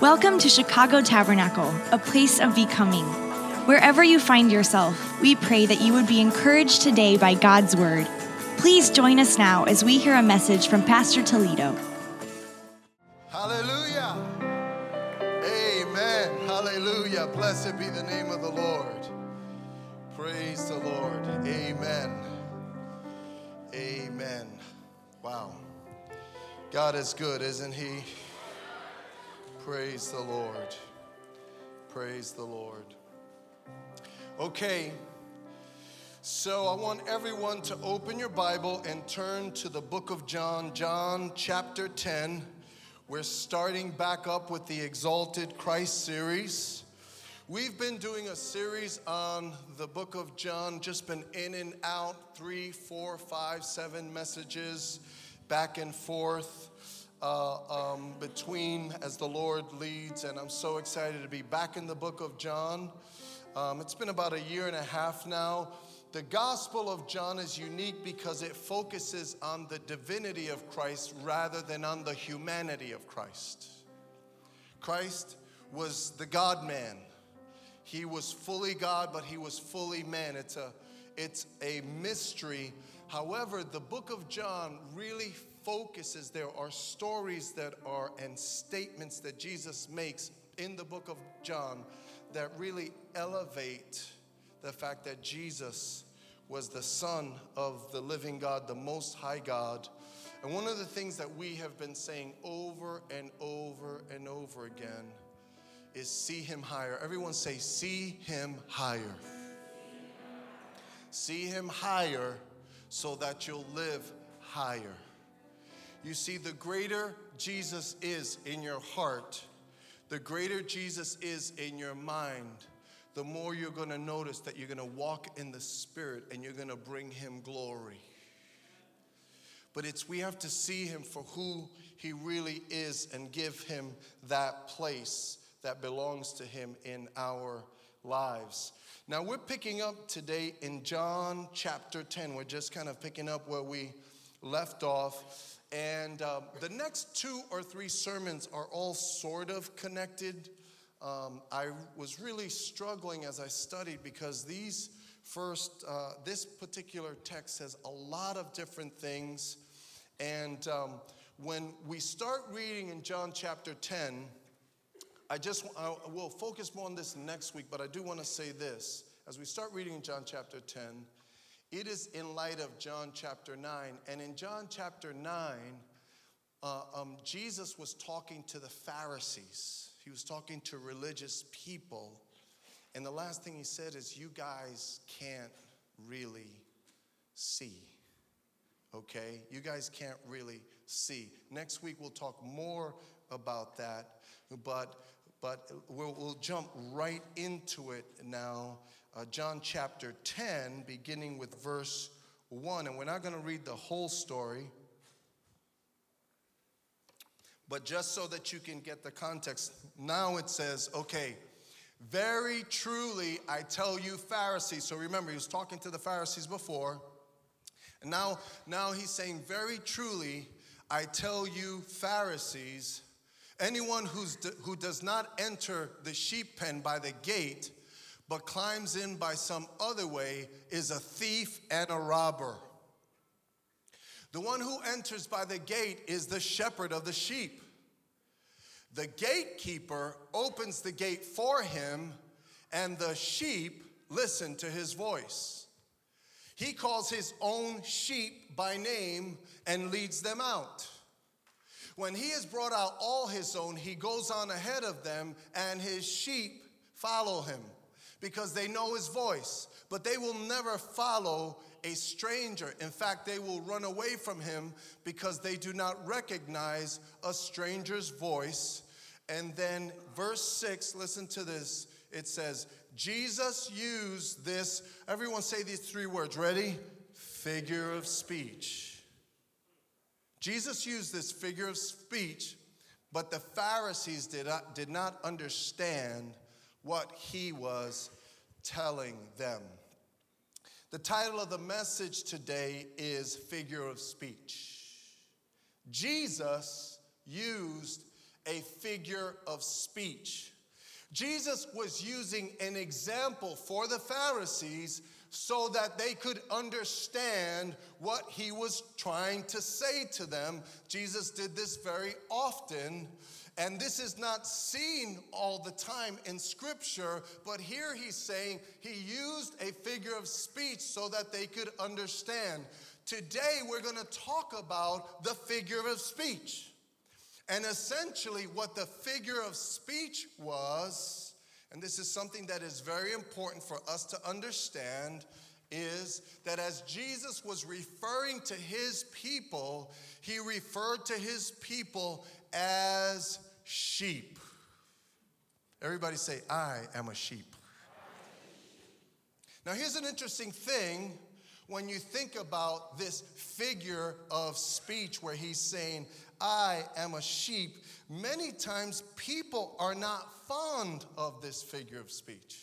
Welcome to Chicago Tabernacle, a place of becoming. Wherever you find yourself, we pray that you would be encouraged today by God's word. Please join us now as we hear a message from Pastor Toledo. Hallelujah. Amen. Hallelujah. Blessed be the name of the Lord. Praise the Lord. Amen. Amen. Wow. God is good, isn't He? Praise the Lord. Praise the Lord. Okay, so I want everyone to open your Bible and turn to the book of John, John chapter 10. We're starting back up with the Exalted Christ series. We've been doing a series on the book of John, just been in and out, three, four, five, seven messages back and forth uh, um, between as the Lord leads. And I'm so excited to be back in the book of John. Um, it's been about a year and a half now. The Gospel of John is unique because it focuses on the divinity of Christ rather than on the humanity of Christ. Christ was the God man. He was fully God, but he was fully man. It's a, it's a mystery. However, the book of John really focuses, there are stories that are and statements that Jesus makes in the book of John that really elevate the fact that Jesus was the Son of the living God, the Most High God. And one of the things that we have been saying over and over and over again is see Him higher. Everyone say, see Him higher. See Him higher so that you'll live higher. You see, the greater Jesus is in your heart, the greater Jesus is in your mind, the more you're to notice that you're to walk in the Spirit and you're to bring Him glory. But it's we have to see Him for who He really is and give Him that place that belongs to Him in our lives. Now, we're picking up today in John chapter 10. We're just kind of picking up where we left off. And um, the next two or three sermons are all sort of connected. Um, I was really struggling as I studied because these first, uh, this particular text has a lot of different things. And um, when we start reading in John chapter 10, I just I will focus more on this next week, but I do want to say this. As we start reading in John chapter 10, it is in light of John chapter 9. And in John chapter 9, uh, um, Jesus was talking to the Pharisees, he was talking to religious people. And the last thing he said is, You guys can't really see. Okay? You guys can't really see. Next week we'll talk more about that, but but we'll, we'll jump right into it now uh, John chapter 10, beginning with verse 1. And we're not going to read the whole story, but just so that you can get the context, now it says, okay, very truly I tell you, Pharisees. So remember, he was talking to the Pharisees before. And now, now he's saying, very truly I tell you, Pharisees, anyone who's, who does not enter the sheep pen by the gate, but climbs in by some other way is a thief and a robber. The one who enters by the gate is the shepherd of the sheep. The gatekeeper opens the gate for him, and the sheep listen to his voice. He calls his own sheep by name and leads them out. When he has brought out all his own, he goes on ahead of them, and his sheep follow him because they know his voice, but they will never follow a stranger. In fact, they will run away from him because they do not recognize a stranger's voice. And then, verse 6, listen to this. It says, Jesus used this, everyone say these three words. Ready? Figure of speech. Jesus used this figure of speech, but the Pharisees did not, did not understand what he was telling them. The title of the message today is Figure of Speech. Jesus used a figure of speech. Jesus was using an example for the Pharisees so that they could understand what he was trying to say to them. Jesus did this very often. And this is not seen all the time in scripture, but here he's saying he used a figure of speech so that they could understand. Today we're to talk about the figure of speech. And essentially, what the figure of speech was, and this is something that is very important for us to understand, is that as Jesus was referring to his people, he referred to his people as sheep. Everybody say, I am a sheep. Now, here's an interesting thing when you think about this figure of speech where he's saying, I am a sheep, many times people are not fond of this figure of speech.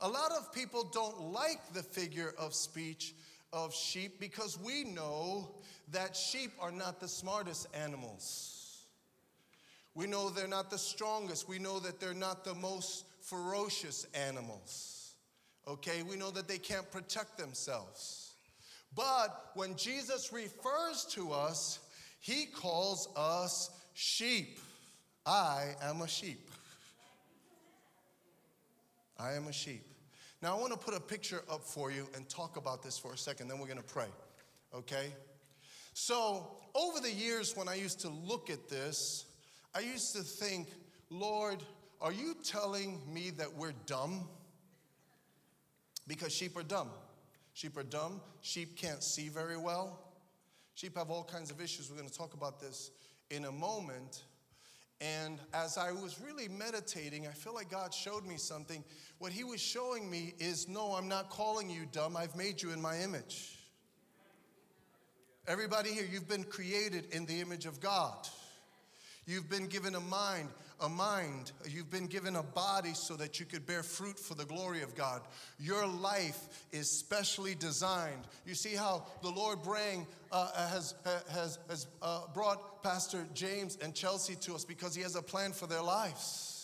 A lot of people don't like the figure of speech of sheep because we know that sheep are not the smartest animals. We know they're not the strongest. We know that they're not the most ferocious animals. Okay, we know that they can't protect themselves. But when Jesus refers to us, he calls us sheep. I am a sheep. I am a sheep. Now, I want to put a picture up for you and talk about this for a second, then we're going to pray, okay? So, over the years, when I used to look at this, I used to think, Lord, are you telling me that we're dumb? Because sheep are dumb. Sheep are dumb. Sheep can't see very well. Sheep have all kinds of issues. We're going to talk about this in a moment. And as I was really meditating, I feel like God showed me something. What He was showing me is no, I'm not calling you dumb. I've made you in my image. Everybody here, you've been created in the image of God. You've been given a mind, a mind. You've been given a body so that you could bear fruit for the glory of God. Your life is specially designed. You see how the Lord bring, uh, has, has, has uh, brought Pastor James and Chelsea to us because he has a plan for their lives.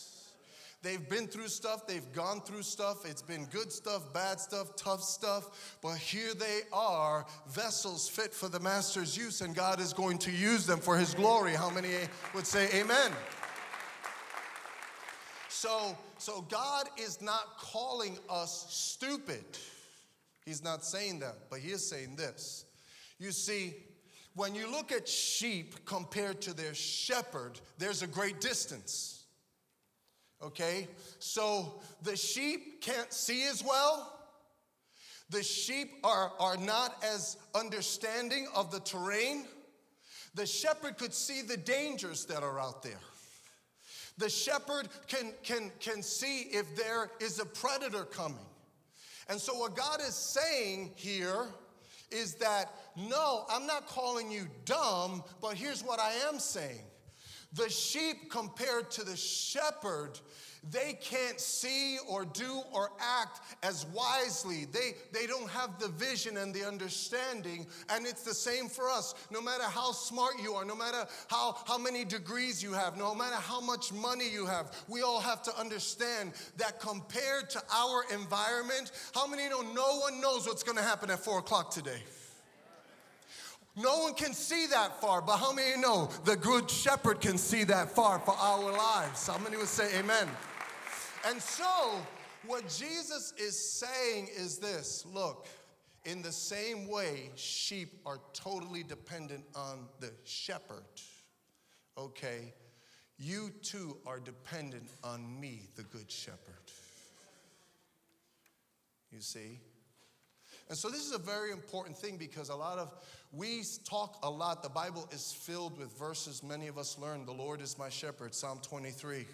They've been through stuff, they've gone through stuff. It's been good stuff, bad stuff, tough stuff. But here they are, vessels fit for the master's use, and God is going to use them for his glory. How many would say amen? So, so God is not calling us stupid. He's not saying that, but he is saying this. You see, when you look at sheep compared to their shepherd, there's a great distance okay? So the sheep can't see as well. The sheep are, are not as understanding of the terrain. The shepherd could see the dangers that are out there. The shepherd can, can, can see if there is a predator coming. And so, what God is saying here is that no, I'm not calling you dumb, but here's what I am saying the sheep, compared to the shepherd, they can't see or do or act as wisely. They, they don't have the vision and the understanding. And it's the same for us. No matter how smart you are, no matter how, how many degrees you have, no matter how much money you have, we all have to understand that compared to our environment, how many know no one knows what's going to happen at four o'clock today? No one can see that far, but how many know the good shepherd can see that far for our lives? How many would say amen? And so, what Jesus is saying is this look, in the same way, sheep are totally dependent on the shepherd, okay? You too are dependent on me, the good shepherd. You see? And so, this is a very important thing because a lot of we talk a lot. The Bible is filled with verses many of us learn. The Lord is my shepherd, Psalm 23.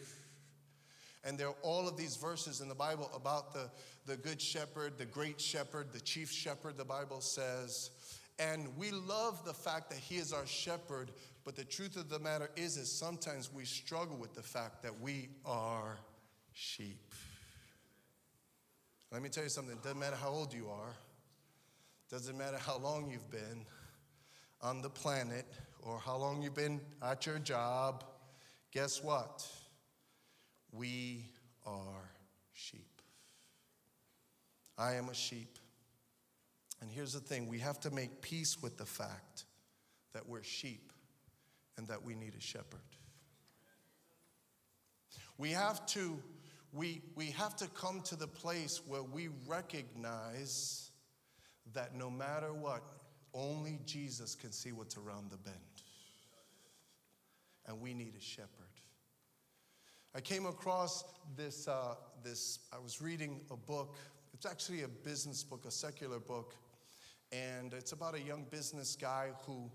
And there are all of these verses in the Bible about the, the good shepherd, the great shepherd, the chief shepherd, the Bible says. And we love the fact that he is our shepherd, but the truth of the matter is, is sometimes we struggle with the fact that we are sheep. Let me tell you something, it doesn't matter how old you are, doesn't matter how long you've been on the planet or how long you've been at your job. Guess what? We are sheep. I am a sheep. And here's the thing we have to make peace with the fact that we're sheep and that we need a shepherd. We have to, we, we have to come to the place where we recognize that no matter what, only Jesus can see what's around the bend. And we need a shepherd. I came across this, uh, this, I was reading a book. It's actually a business book, a secular book. And it's about a young business guy who,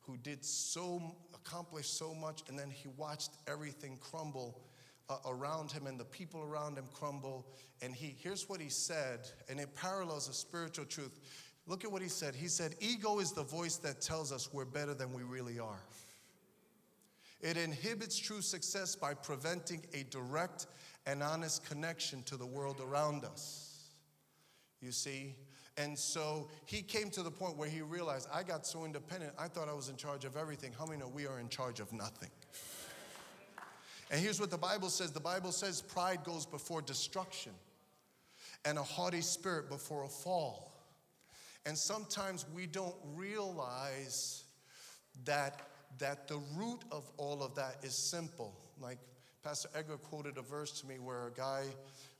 who did so, accomplished so much, and then he watched everything crumble uh, around him and the people around him crumble. And he, here's what he said, and it parallels a spiritual truth. Look at what he said. He said, Ego is the voice that tells us we're better than we really are. It inhibits true success by preventing a direct and honest connection to the world around us. You see? And so he came to the point where he realized, I got so independent, I thought I was in charge of everything. How many know we are in charge of nothing? And here's what the Bible says the Bible says pride goes before destruction, and a haughty spirit before a fall. And sometimes we don't realize that, that the root of all of that is simple. Like Pastor Edgar quoted a verse to me where a guy,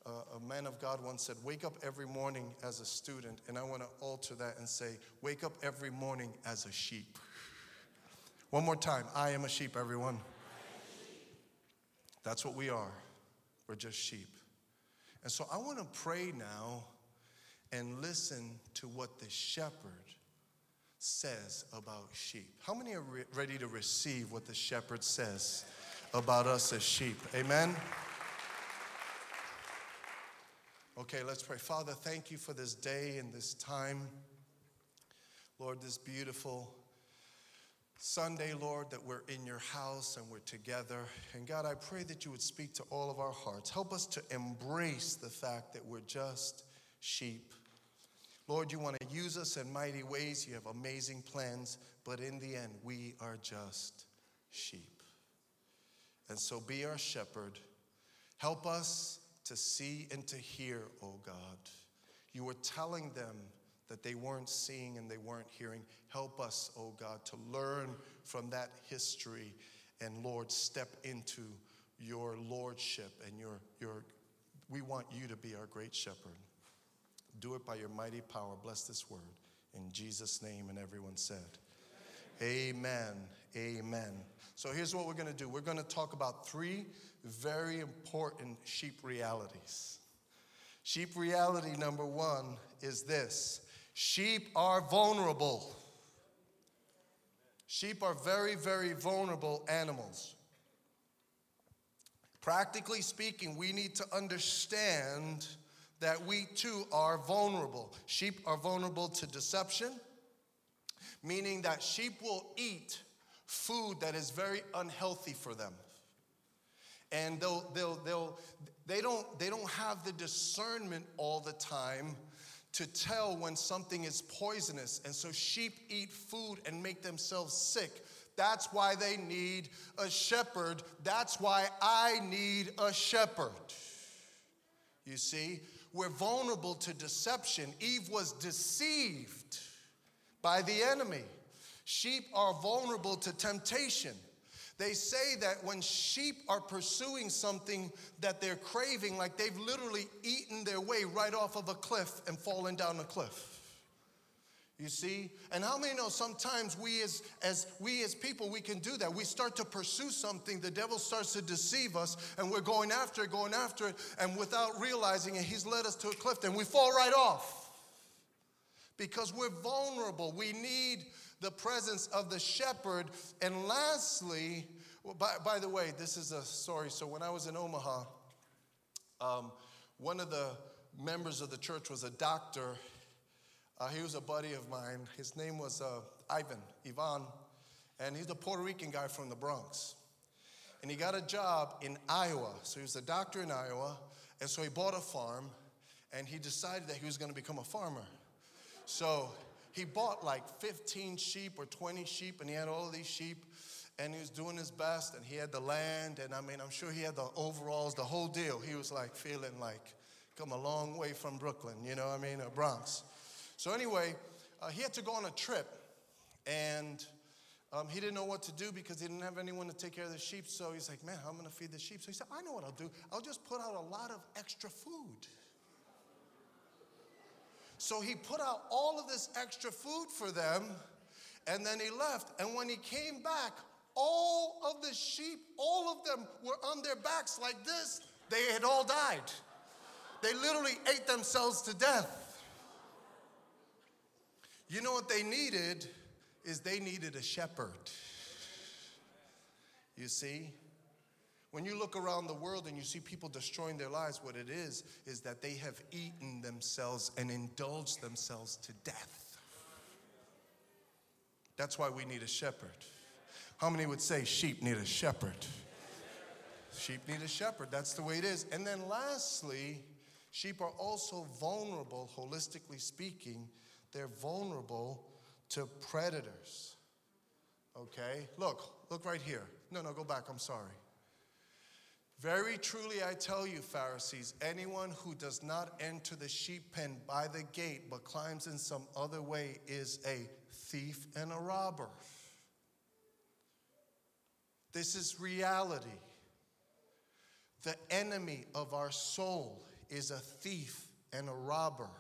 uh, a man of God once said, Wake up every morning as a student. And I want to alter that and say, Wake up every morning as a sheep. One more time. I am a sheep, everyone. That's what we are. We're just sheep. And so I want to pray now and listen to what the shepherd says about sheep. How many are re- ready to receive what the shepherd says about us as sheep? Amen. Okay, let's pray. Father, thank you for this day and this time. Lord, this beautiful Sunday, Lord, that we're in your house and we're together. And God, I pray that you would speak to all of our hearts. Help us to embrace the fact that we're just sheep. Lord, you want to use us in mighty ways. You have amazing plans, but in the end, we are just sheep. And so be our shepherd. Help us to see and to hear, oh God. You were telling them that they weren't seeing and they weren't hearing. Help us, oh God, to learn from that history and Lord, step into your lordship and your, your we want you to be our great shepherd. Do it by your mighty power. Bless this word. In Jesus' name, and everyone said, Amen. Amen. So here's what we're going to do we're going to talk about three very important sheep realities. Sheep reality number one is this sheep are vulnerable. Sheep are very, very vulnerable animals. Practically speaking, we need to understand that we too are vulnerable. Sheep are vulnerable to deception, meaning that sheep will eat food that is very unhealthy for them. And they'll, they'll, they'll, they, don't, they don't have the discernment all the time to tell when something is poisonous. And so sheep eat food and make themselves sick. That's why they need a shepherd. That's why I need a shepherd. You see, we're vulnerable to deception. Eve was deceived by the enemy. Sheep are vulnerable to temptation. They say that when sheep are pursuing something that they're craving, like they've literally eaten their way right off of a cliff and fallen down a cliff. You see? And how many know sometimes we as, as we as people we can do that. We start to pursue something, the devil starts to deceive us, and we're going after it, going after it, and without realizing it, he's led us to a cliff, and we fall right off. Because we're vulnerable. We need the presence of the shepherd. And lastly, by, by the way, this is a story. So when I was in Omaha, um, one of the members of the church was a doctor uh, he was a buddy of mine. His name was uh, Ivan, Ivan, and he's a Puerto Rican guy from the Bronx. And he got a job in Iowa. So he was a doctor in Iowa, and so he bought a farm, and he decided that he was going to become a farmer. So he bought like 15 sheep or 20 sheep, and he had all of these sheep. and he was doing his best, and he had the land, and I mean, I'm sure he had the overalls, the whole deal. He was like feeling like, come a long way from Brooklyn, you know what I mean, or Bronx. So, anyway, uh, he had to go on a trip, and um, he didn't know what to do because he didn't have anyone to take care of the sheep. So he's like, man, how am I going to feed the sheep? So he said, I know what I'll do. I'll just put out a lot of extra food. So he put out all of this extra food for them, and then he left. And when he came back, all of the sheep, all of them were on their backs like this. They had all died. They literally ate themselves to death. You know what they needed is they needed a shepherd. You see? When you look around the world and you see people destroying their lives, what it is, is that they have eaten themselves and indulged themselves to death. That's why we need a shepherd. How many would say sheep need a shepherd? Sheep need a shepherd. That's the way it is. And then lastly, sheep are also vulnerable, holistically speaking, they're vulnerable to predators. Okay? Look, look right here. No, no, go back. I'm sorry. Very truly, I tell you, Pharisees, anyone who does not enter the sheep pen by the gate but climbs in some other way is a thief and a robber. This is reality. The enemy of our soul is a thief and a robber.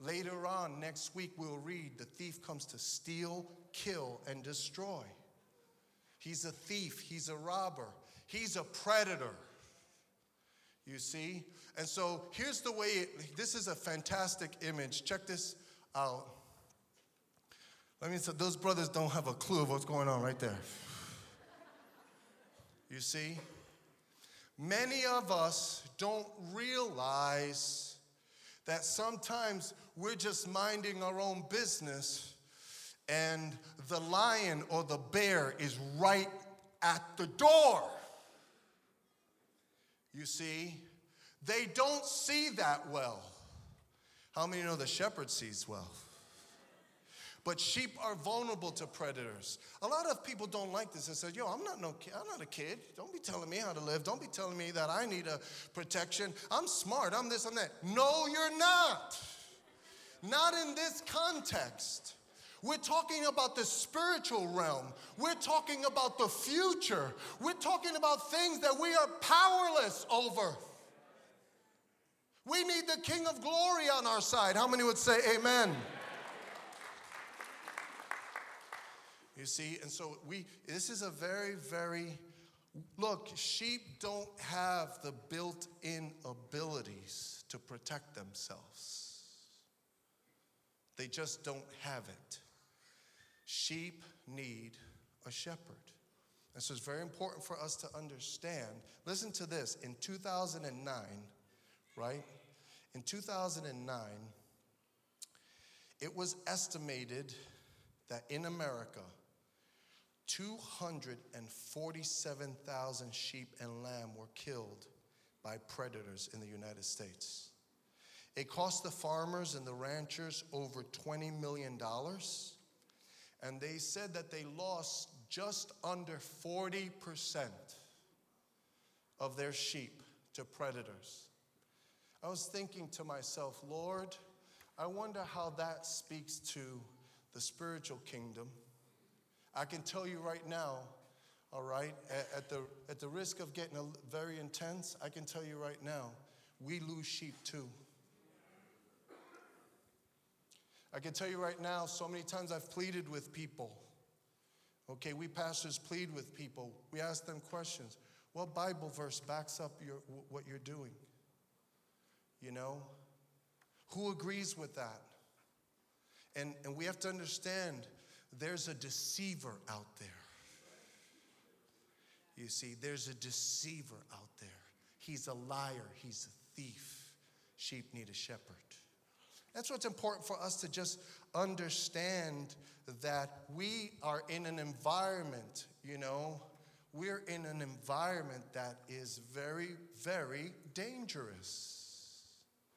Later on, next week, we'll read the thief comes to steal, kill, and destroy. He's a thief, he's a robber, he's a predator. You see? And so here's the way it, this is a fantastic image. Check this out. Let me say, those brothers don't have a clue of what's going on right there. You see? Many of us don't realize that sometimes we're just minding our own business and the lion or the bear is right at the door. You see, they don't see that well. How many know the shepherd sees well? But sheep are vulnerable to predators. A lot of people don't like this and say, "Yo, I'm not no kid. I'm not a kid. Don't be telling me how to live. Don't be telling me that I need a protection. I'm smart. I'm this. I'm that." No, you're not. Not in this context. We're talking about the spiritual realm. We're talking about the future. We're talking about things that we are powerless over. We need the King of Glory on our side. How many would say amen? You see, and so we, this is a very, very, look, sheep don't have the built in abilities to protect themselves, they just don't have it. Sheep need a shepherd. And so it's very important for us to understand. Listen to this. In 2009, right? In 2009, it was estimated that in America, 247,000 sheep and lamb were killed by predators in the United States. It cost the farmers and the ranchers over $20 million. And they said that they lost just under 40% of their sheep to predators. I was thinking to myself, Lord, I wonder how that speaks to the spiritual kingdom I can tell you right now, all right, at, the, at the risk of getting very intense, I can tell you right now, we lose sheep too. I can tell you right now, so many times I've pleaded with people. Okay, we pastors plead with people. We ask them questions. What Bible verse backs up your, what you're doing? You know? Who agrees with that? And, and we have to understand there's a deceiver out there. You see, there's a deceiver out there. He's a liar, he's a thief. Sheep need a shepherd. That's what's important for us to just understand that we are in an environment, you know, we're in an environment that is very, very dangerous.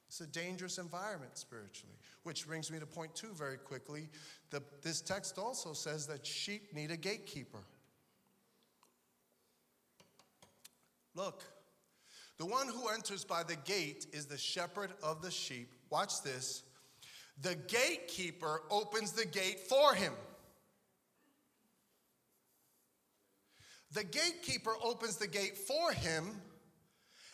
It's a dangerous environment spiritually. Which brings me to point two very quickly. The, this text also says that sheep need a gatekeeper. Look, the one who enters by the gate is the shepherd of the sheep. Watch this. The gatekeeper opens the gate for him. The gatekeeper opens the gate for him,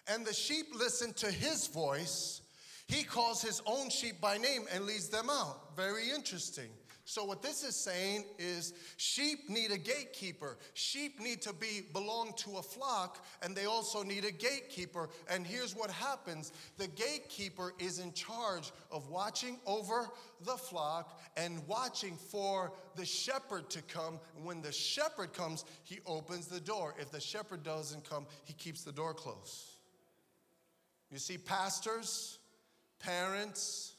and the sheep listen to his voice. He calls his own sheep by name and leads them out. Very interesting. So what this is saying is sheep need a gatekeeper. Sheep need to be belong to a flock and they also need a gatekeeper. And here's what happens. The gatekeeper is in charge of watching over the flock and watching for the shepherd to come. When the shepherd comes, he opens the door. If the shepherd doesn't come, he keeps the door closed. You see pastors, parents,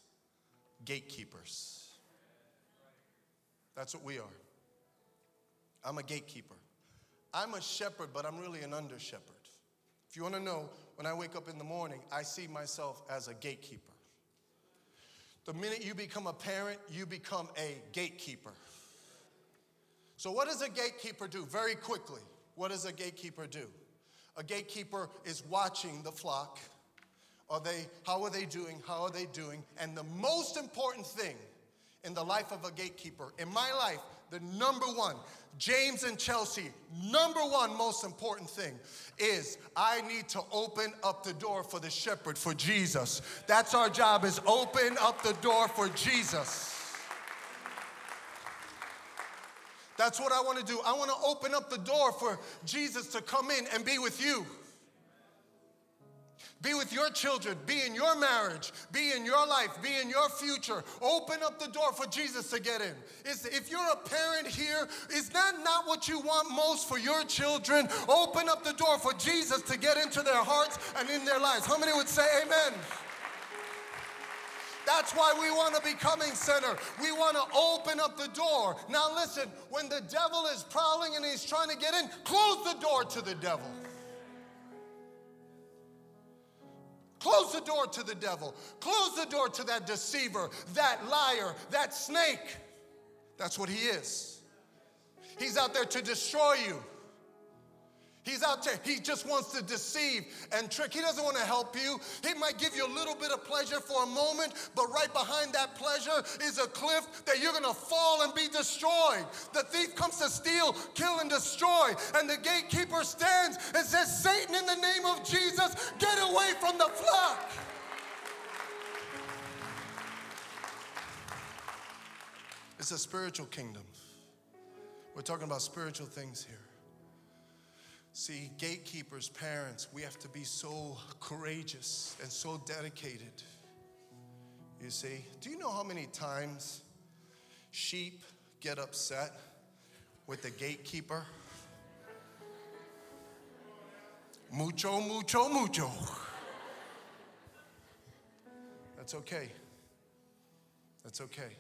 gatekeepers. That's what we are. I'm a gatekeeper. I'm a shepherd, but I'm really an under shepherd. If you want to know, when I wake up in the morning, I see myself as a gatekeeper. The minute you become a parent, you become a gatekeeper. So, what does a gatekeeper do? Very quickly, what does a gatekeeper do? A gatekeeper is watching the flock. Are they, how are they doing? How are they doing? And the most important thing in the life of a gatekeeper. In my life, the number one, James and Chelsea, number one most important thing is I need to open up the door for the shepherd, for Jesus. That's our job is open up the door for Jesus. That's what I want to do. I want to open up the door for Jesus to come in and be with you. Be with your children, be in your marriage, be in your life, be in your future. Open up the door for Jesus to get in. If you're a parent here, is that not what you want most for your children? Open up the door for Jesus to get into their hearts and in their lives. How many would say amen? That's why we want to be coming center. We want to open up the door. Now, listen, when the devil is prowling and he's trying to get in, close the door to the devil. Close the door to the devil. Close the door to that deceiver, that liar, that snake. That's what he is. He's out there to destroy you. He's out there, he just wants to deceive and trick. He doesn't want to help you. He might give you a little bit of pleasure for a moment, but right behind that pleasure is a cliff that you're going to fall and be destroyed. The thief comes to steal, kill, and destroy. And the gatekeeper stands and says, Satan, in the name of Jesus, get away from the flock. It's a spiritual kingdom. We're talking about spiritual things here. See, gatekeepers, parents, we have to be so courageous and so dedicated. You see, do you know how many times sheep get upset with the gatekeeper? Mucho, mucho, mucho. That's okay. That's okay.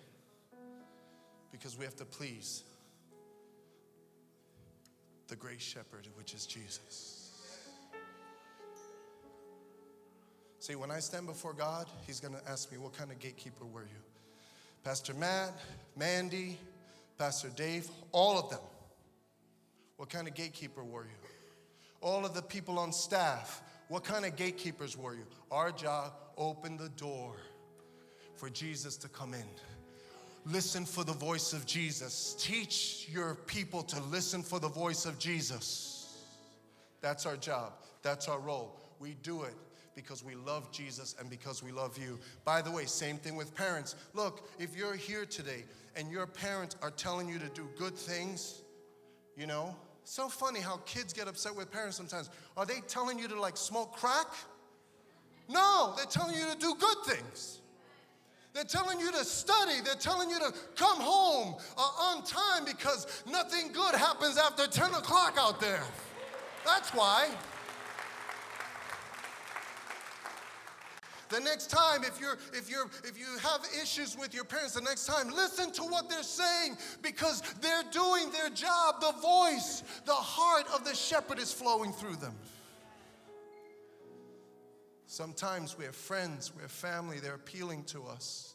Because we have to please the great shepherd, which is Jesus. See, when I stand before God, He's going to ask me, What kind of gatekeeper were you? Pastor Matt, Mandy, Pastor Dave, all of them. What kind of gatekeeper were you? All of the people on staff, what kind of gatekeepers were you? Our job, open the door for Jesus to come in. Listen for the voice of Jesus. Teach your people to listen for the voice of Jesus. That's our job, that's our role. We do it because we love Jesus and because we love you. By the way, same thing with parents. Look, if you're here today and your parents are telling you to do good things, you know, so funny how kids get upset with parents sometimes. Are they telling you to like smoke crack? No, they're telling you to do good things. They're telling you to study. They're telling you to come home uh, on time because nothing good happens after 10 o'clock out there. That's why. The next time, if you're if you're if you have issues with your parents, the next time, listen to what they're saying because they're doing their job. The voice, the heart of the shepherd is flowing through them. Sometimes we have friends, we have family, they're appealing to us,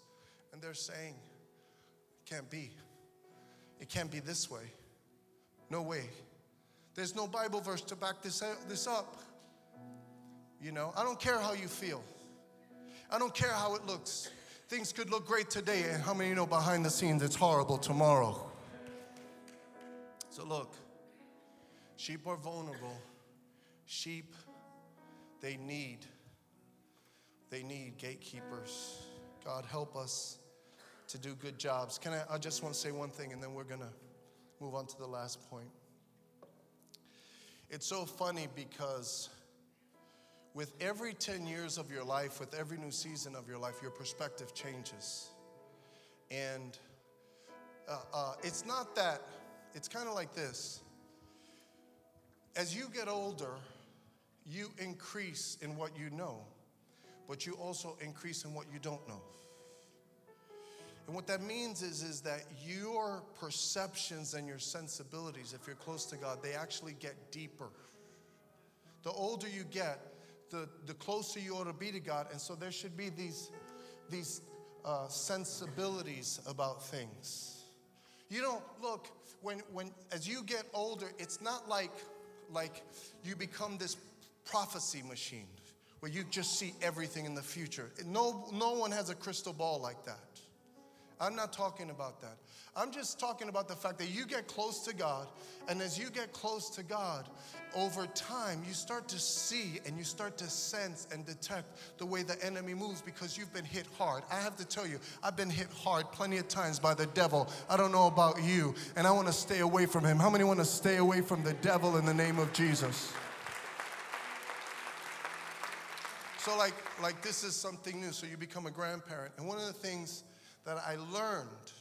and they're saying, It can't be. It can't be this way. No way. There's no Bible verse to back this, uh, this up. You know, I don't care how you feel. I don't care how it looks. Things could look great today, and how many know behind the scenes it's horrible tomorrow? So, look, sheep are vulnerable. Sheep, they need, they need gatekeepers. God, help us to do good jobs. Can I? I just want to say one thing, and then we're gonna move on to the last point. It's so funny because with every 10 years of your life, with every new season of your life, your perspective changes. And uh, uh, it's not that, it's kind of like this. As you get older, you increase in what you know, but you also increase in what you don't know. And what that means is, is that your perceptions and your sensibilities, if you're close to God, they actually get deeper. The older you get, the, the closer you ought to be to God. And so there should be these, these uh, sensibilities about things. You don't look when, when as you get older, it's not like like you become this prophecy machine where you just see everything in the future. No, no one has a crystal ball like that. I'm not talking about that. I'm just talking about the fact that you get close to God, and as you get close to God, over time, you start to see and you start to sense and detect the way the enemy moves because you've been hit hard. I have to tell you, I've been hit hard plenty of times by the devil. I don't know about you, and I want to stay away from him. How many want to stay away from the devil in the name of Jesus? So, like, like this is something new. So, you become a grandparent. And one of the things that I learned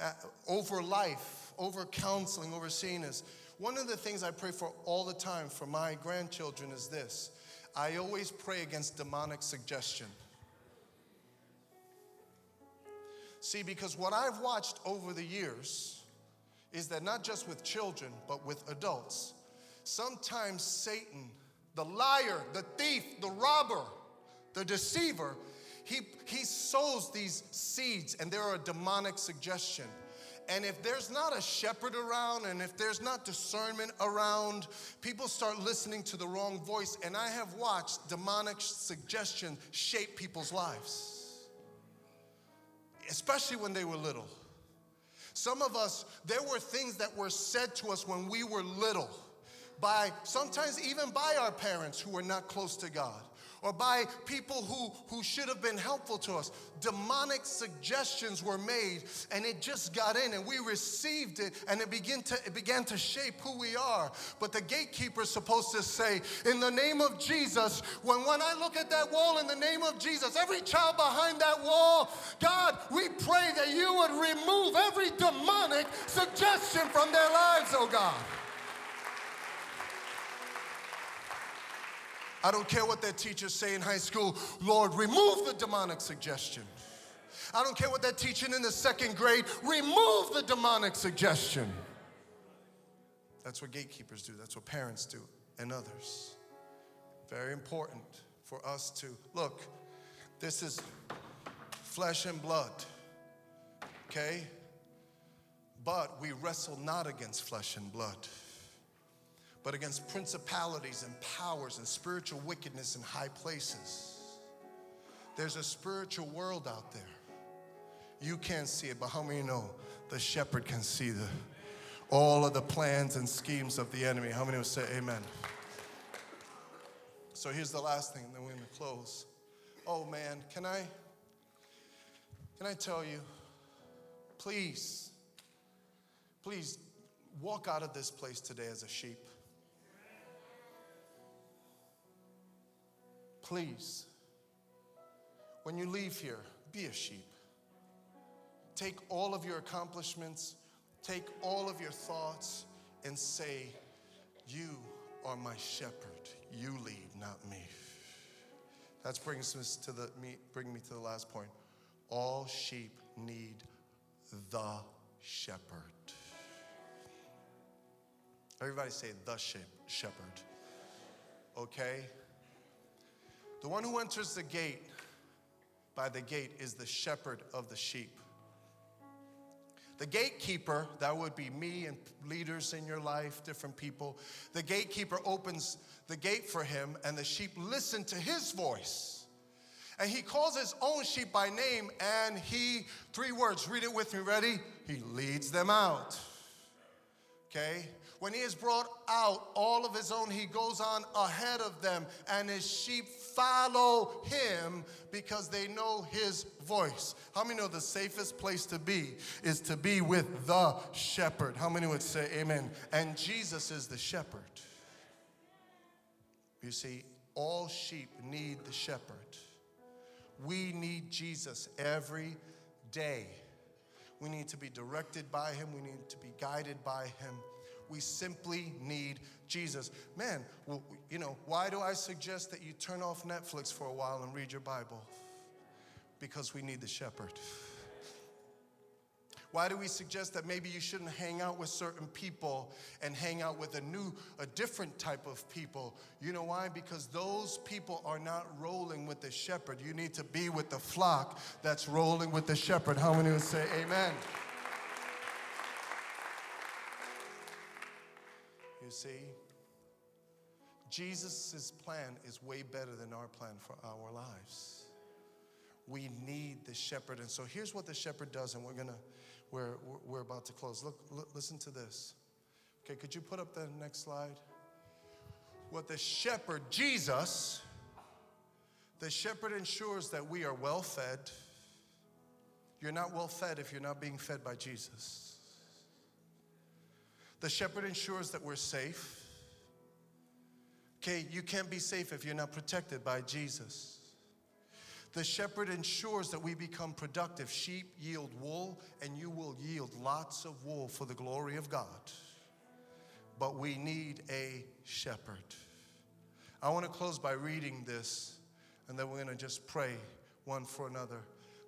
uh, over life, over counseling, over seeing is one of the things I pray for all the time for my grandchildren is this I always pray against demonic suggestion. See, because what I've watched over the years is that not just with children, but with adults, sometimes Satan, the liar, the thief, the robber, the deceiver, he, he sows these seeds and there are a demonic suggestion. And if there's not a shepherd around and if there's not discernment around, people start listening to the wrong voice. And I have watched demonic suggestion shape people's lives, especially when they were little. Some of us, there were things that were said to us when we were little by sometimes even by our parents who were not close to God or by people who, who should have been helpful to us. Demonic suggestions were made and it just got in and we received it and it began to, it began to shape who we are. But the gatekeeper is supposed to say, in the name of Jesus, when, when I look at that wall in the name of Jesus, every child behind that wall, God, we pray that you would remove every demonic suggestion from their lives, oh God. I don't care what that teachers say in high school. Lord, remove the demonic suggestion. I don't care what they're teaching in the second grade. Remove the demonic suggestion. That's what gatekeepers do. That's what parents do and others. Very important for us to look. This is flesh and blood. Okay? But we wrestle not against flesh and blood but against principalities and powers and spiritual wickedness in high places. There's a spiritual world out there. You can't see it, but how many know the shepherd can see the all of the plans and schemes of the enemy? How many will say amen? So here's the last thing, and then we're gonna close. Oh man, can I can I tell you, please, please walk out of this place today as a sheep. Please, when you leave here, be a sheep. Take all of your accomplishments, take all of your thoughts, and say, You are my shepherd. You lead, not me. That brings us to the me, bring me to the last point. All sheep need the shepherd. Everybody say the shepherd. Okay? The one who enters the gate by the gate is the shepherd of the sheep. The gatekeeper, that would be me and leaders in your life, different people. The gatekeeper opens the gate for him, and the sheep listen to his voice. And he calls his own sheep by name, and he, three words, read it with me, ready? He leads them out. Okay? When he has brought out all of his own, he goes on ahead of them, and his sheep follow him because they know his voice. How many know the safest place to be is to be with the shepherd? How many would say amen? And Jesus is the shepherd. You see, all sheep need the shepherd. We need Jesus every day. We need to be directed by him, we need to be guided by him. We simply need Jesus. Man, well, you know, why do I suggest that you turn off Netflix for a while and read your Bible? Because we need the shepherd. Why do we suggest that maybe you shouldn't hang out with certain people and hang out with a new, a different type of people? You know why? Because those people are not rolling with the shepherd. You need to be with the flock that's rolling with the shepherd. How many would say amen? You see, Jesus' plan is way better than our plan for our lives. We need the shepherd. And so here's what the shepherd does, and we're gonna, we're, we're about to close. Look, look, listen to this. Okay, could you put up the next slide? What the shepherd, Jesus, the shepherd ensures that we are well fed. You're not well fed if you're not being fed by Jesus. The shepherd ensures that we're safe. Okay, you can't be safe if you're not protected by Jesus. The shepherd ensures that we become productive. Sheep yield wool, and you will yield lots of wool for the glory of God. But we need a shepherd. I want to close by reading this, and then we're going to just pray one for another.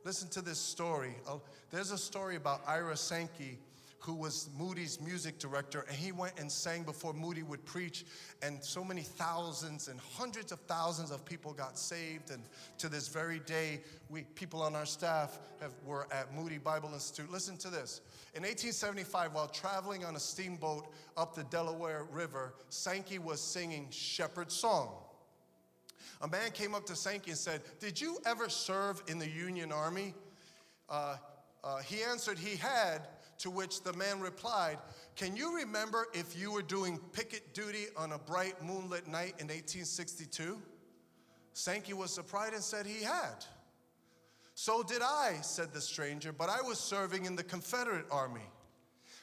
Listen to this story. Uh, there's a story about Ira Sankey who was Moody's music director, and he went and sang before Moody would preach, and so many thousands and hundreds of thousands of people got saved. And to this very day, we people on our staff have, were at Moody Bible Institute. Listen to this. In 1875, while traveling on a steamboat up the Delaware River, Sankey was singing Shepherd's Song. A man came up to Sankey and said, Did you ever serve in the Union Army? Uh, uh, he answered he had, to which the man replied, Can you remember if you were doing picket duty on a bright moonlit night in 1862? Sankey was surprised and said he had. So did I, said the stranger, but I was serving in the Confederate Army.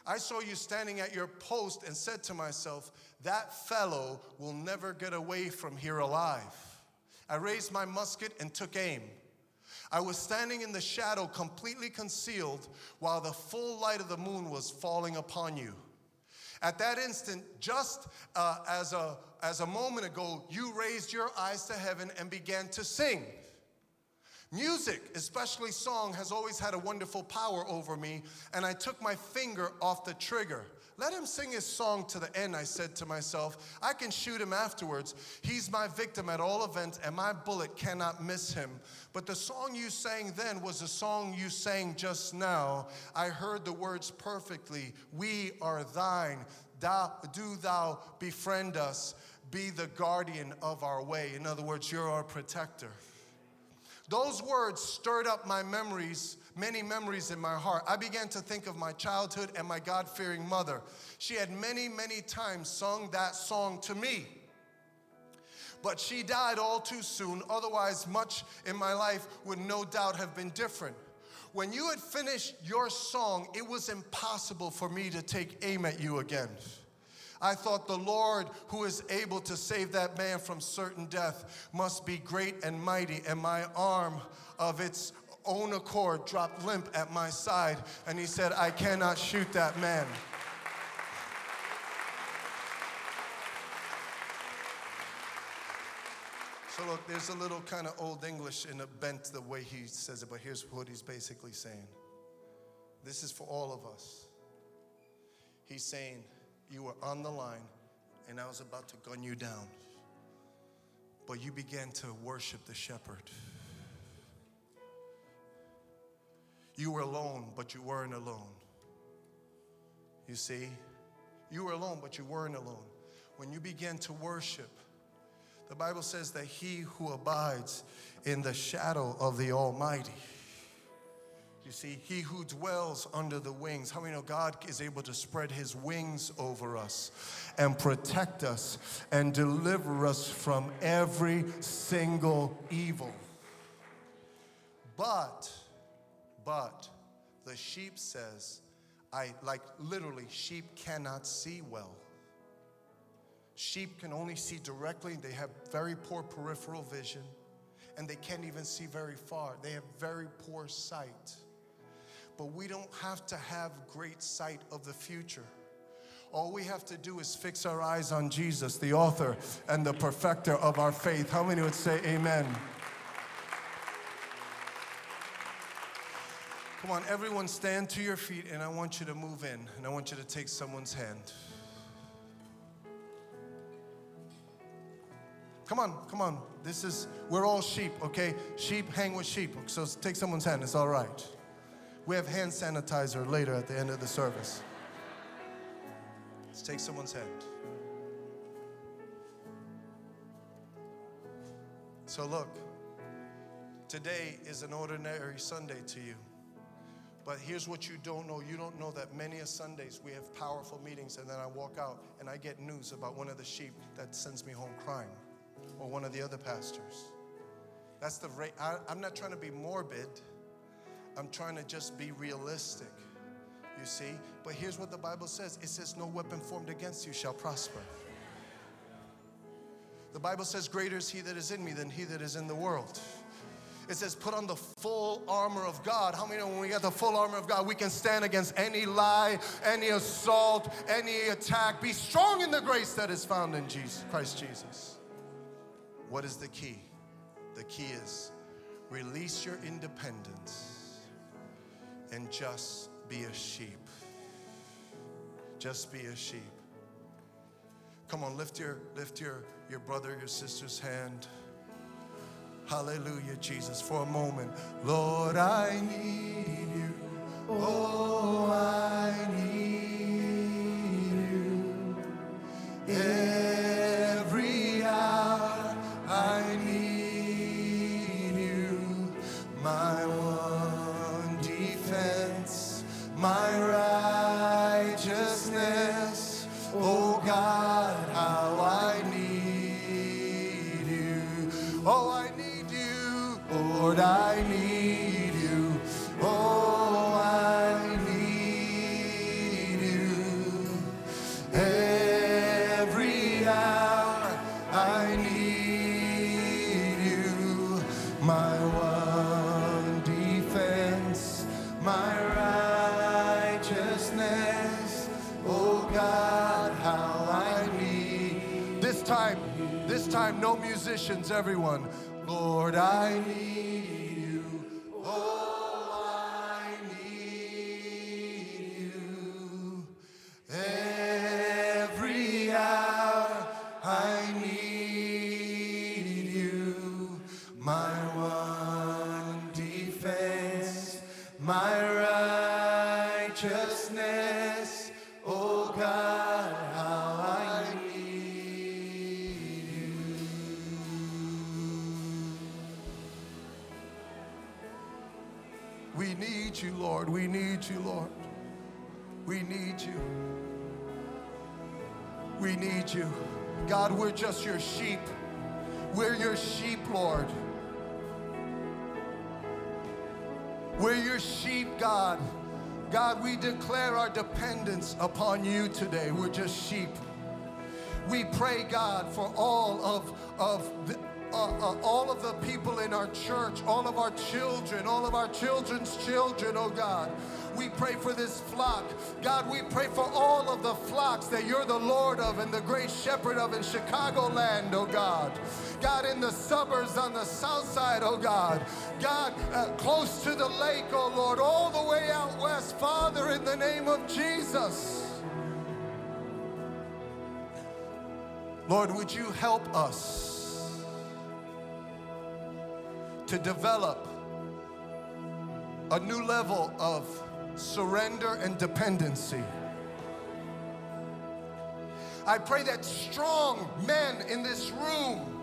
I saw you standing at your post and said to myself, That fellow will never get away from here alive. I raised my musket and took aim. I was standing in the shadow, completely concealed, while the full light of the moon was falling upon you. At that instant, just uh, as, a, as a moment ago, you raised your eyes to heaven and began to sing. Music, especially song, has always had a wonderful power over me, and I took my finger off the trigger. Let him sing his song to the end, I said to myself. I can shoot him afterwards. He's my victim at all events, and my bullet cannot miss him. But the song you sang then was the song you sang just now. I heard the words perfectly. We are thine. Thou, do thou befriend us, be the guardian of our way. In other words, you're our protector. Those words stirred up my memories, many memories in my heart. I began to think of my childhood and my God fearing mother. She had many, many times sung that song to me. But she died all too soon, otherwise, much in my life would no doubt have been different. When you had finished your song, it was impossible for me to take aim at you again. I thought the Lord who is able to save that man from certain death must be great and mighty, and my arm of its own accord dropped limp at my side, and he said, I cannot shoot that man. So, look, there's a little kind of old English in a bent the way he says it, but here's what he's basically saying. This is for all of us. He's saying, you were on the line and I was about to gun you down. But you began to worship the shepherd. You were alone, but you weren't alone. You see, you were alone, but you weren't alone. When you began to worship, the Bible says that he who abides in the shadow of the Almighty, you see, he who dwells under the wings. How many know God is able to spread his wings over us and protect us and deliver us from every single evil? But, but, the sheep says, I like literally, sheep cannot see well. Sheep can only see directly, they have very poor peripheral vision, and they can't even see very far. They have very poor sight. But we don't have to have great sight of the future. All we have to do is fix our eyes on Jesus, the author and the perfecter of our faith. How many would say amen? Come on, everyone, stand to your feet, and I want you to move in, and I want you to take someone's hand. Come on, come on. This is, we're all sheep, okay? Sheep hang with sheep, so take someone's hand, it's all right. We have hand sanitizer later at the end of the service. Let's take someone's hand. So, look, today is an ordinary Sunday to you. But here's what you don't know you don't know that many a Sundays we have powerful meetings, and then I walk out and I get news about one of the sheep that sends me home crying, or one of the other pastors. That's the rate. I'm not trying to be morbid, I'm trying to just be realistic. You see? But here's what the Bible says it says, No weapon formed against you shall prosper. The Bible says, Greater is he that is in me than he that is in the world. It says, put on the full armor of God. How many know when we get the full armor of God, we can stand against any lie, any assault, any attack? Be strong in the grace that is found in Jesus, Christ Jesus. What is the key? The key is release your independence and just be a sheep. Just be a sheep. Come on, lift your lift your your brother, your sister's hand. Hallelujah, Jesus, for a moment. Lord, I need you. Oh, I need you. Every Lord, I need you. Oh, I need you. Every hour I need you. My one defense, my righteousness. Oh God, how I need. This time, this time, no musicians, everyone. Lord, I need need you. God, we're just your sheep. We're your sheep, Lord. We're your sheep, God. God, we declare our dependence upon you today. We're just sheep. We pray, God, for all of, of the, uh, uh, all of the people in our church, all of our children, all of our children's children, oh God. We pray for this flock. God, we pray for all of the flocks that you're the Lord of and the great shepherd of in Chicagoland, oh God. God, in the suburbs on the south side, oh God. God, uh, close to the lake, oh Lord, all the way out west. Father, in the name of Jesus. Lord, would you help us to develop a new level of surrender and dependency I pray that strong men in this room,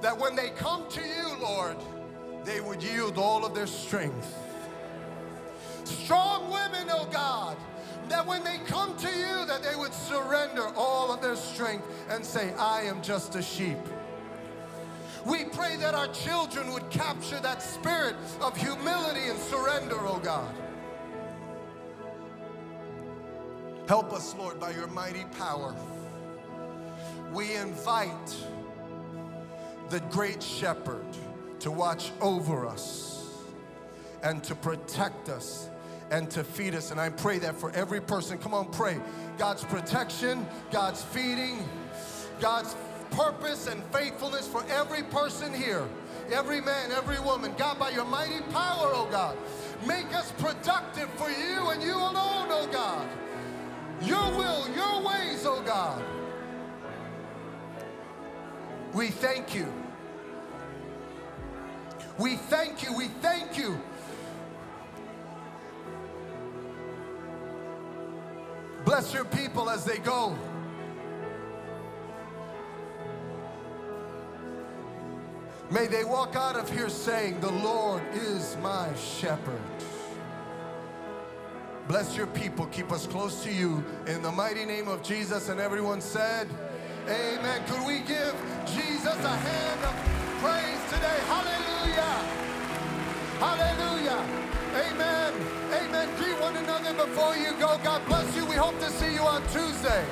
that when they come to you, Lord, they would yield all of their strength. Strong women, oh God, that when they come to you, that they would surrender all of their strength and say, I am just a sheep. We pray that our children would capture that spirit of humility and surrender, oh God. Help us, Lord, by your mighty power. We invite the great shepherd to watch over us and to protect us and to feed us. And I pray that for every person, come on, pray God's protection, God's feeding, God's purpose and faithfulness for every person here, every man, every woman. God, by your mighty power, oh God, make us productive for you and you alone, oh God. Your will, your ways, oh God. We thank you. We thank you. We thank you. Bless your people as they go. May they walk out of here saying, The Lord is my shepherd. Bless your people. Keep us close to you. In the mighty name of Jesus. And everyone said, Amen. Could we give Jesus a hand of praise today? Hallelujah. Hallelujah. Amen. Amen. Greet one another before you go. God bless you. We hope to see you on Tuesday.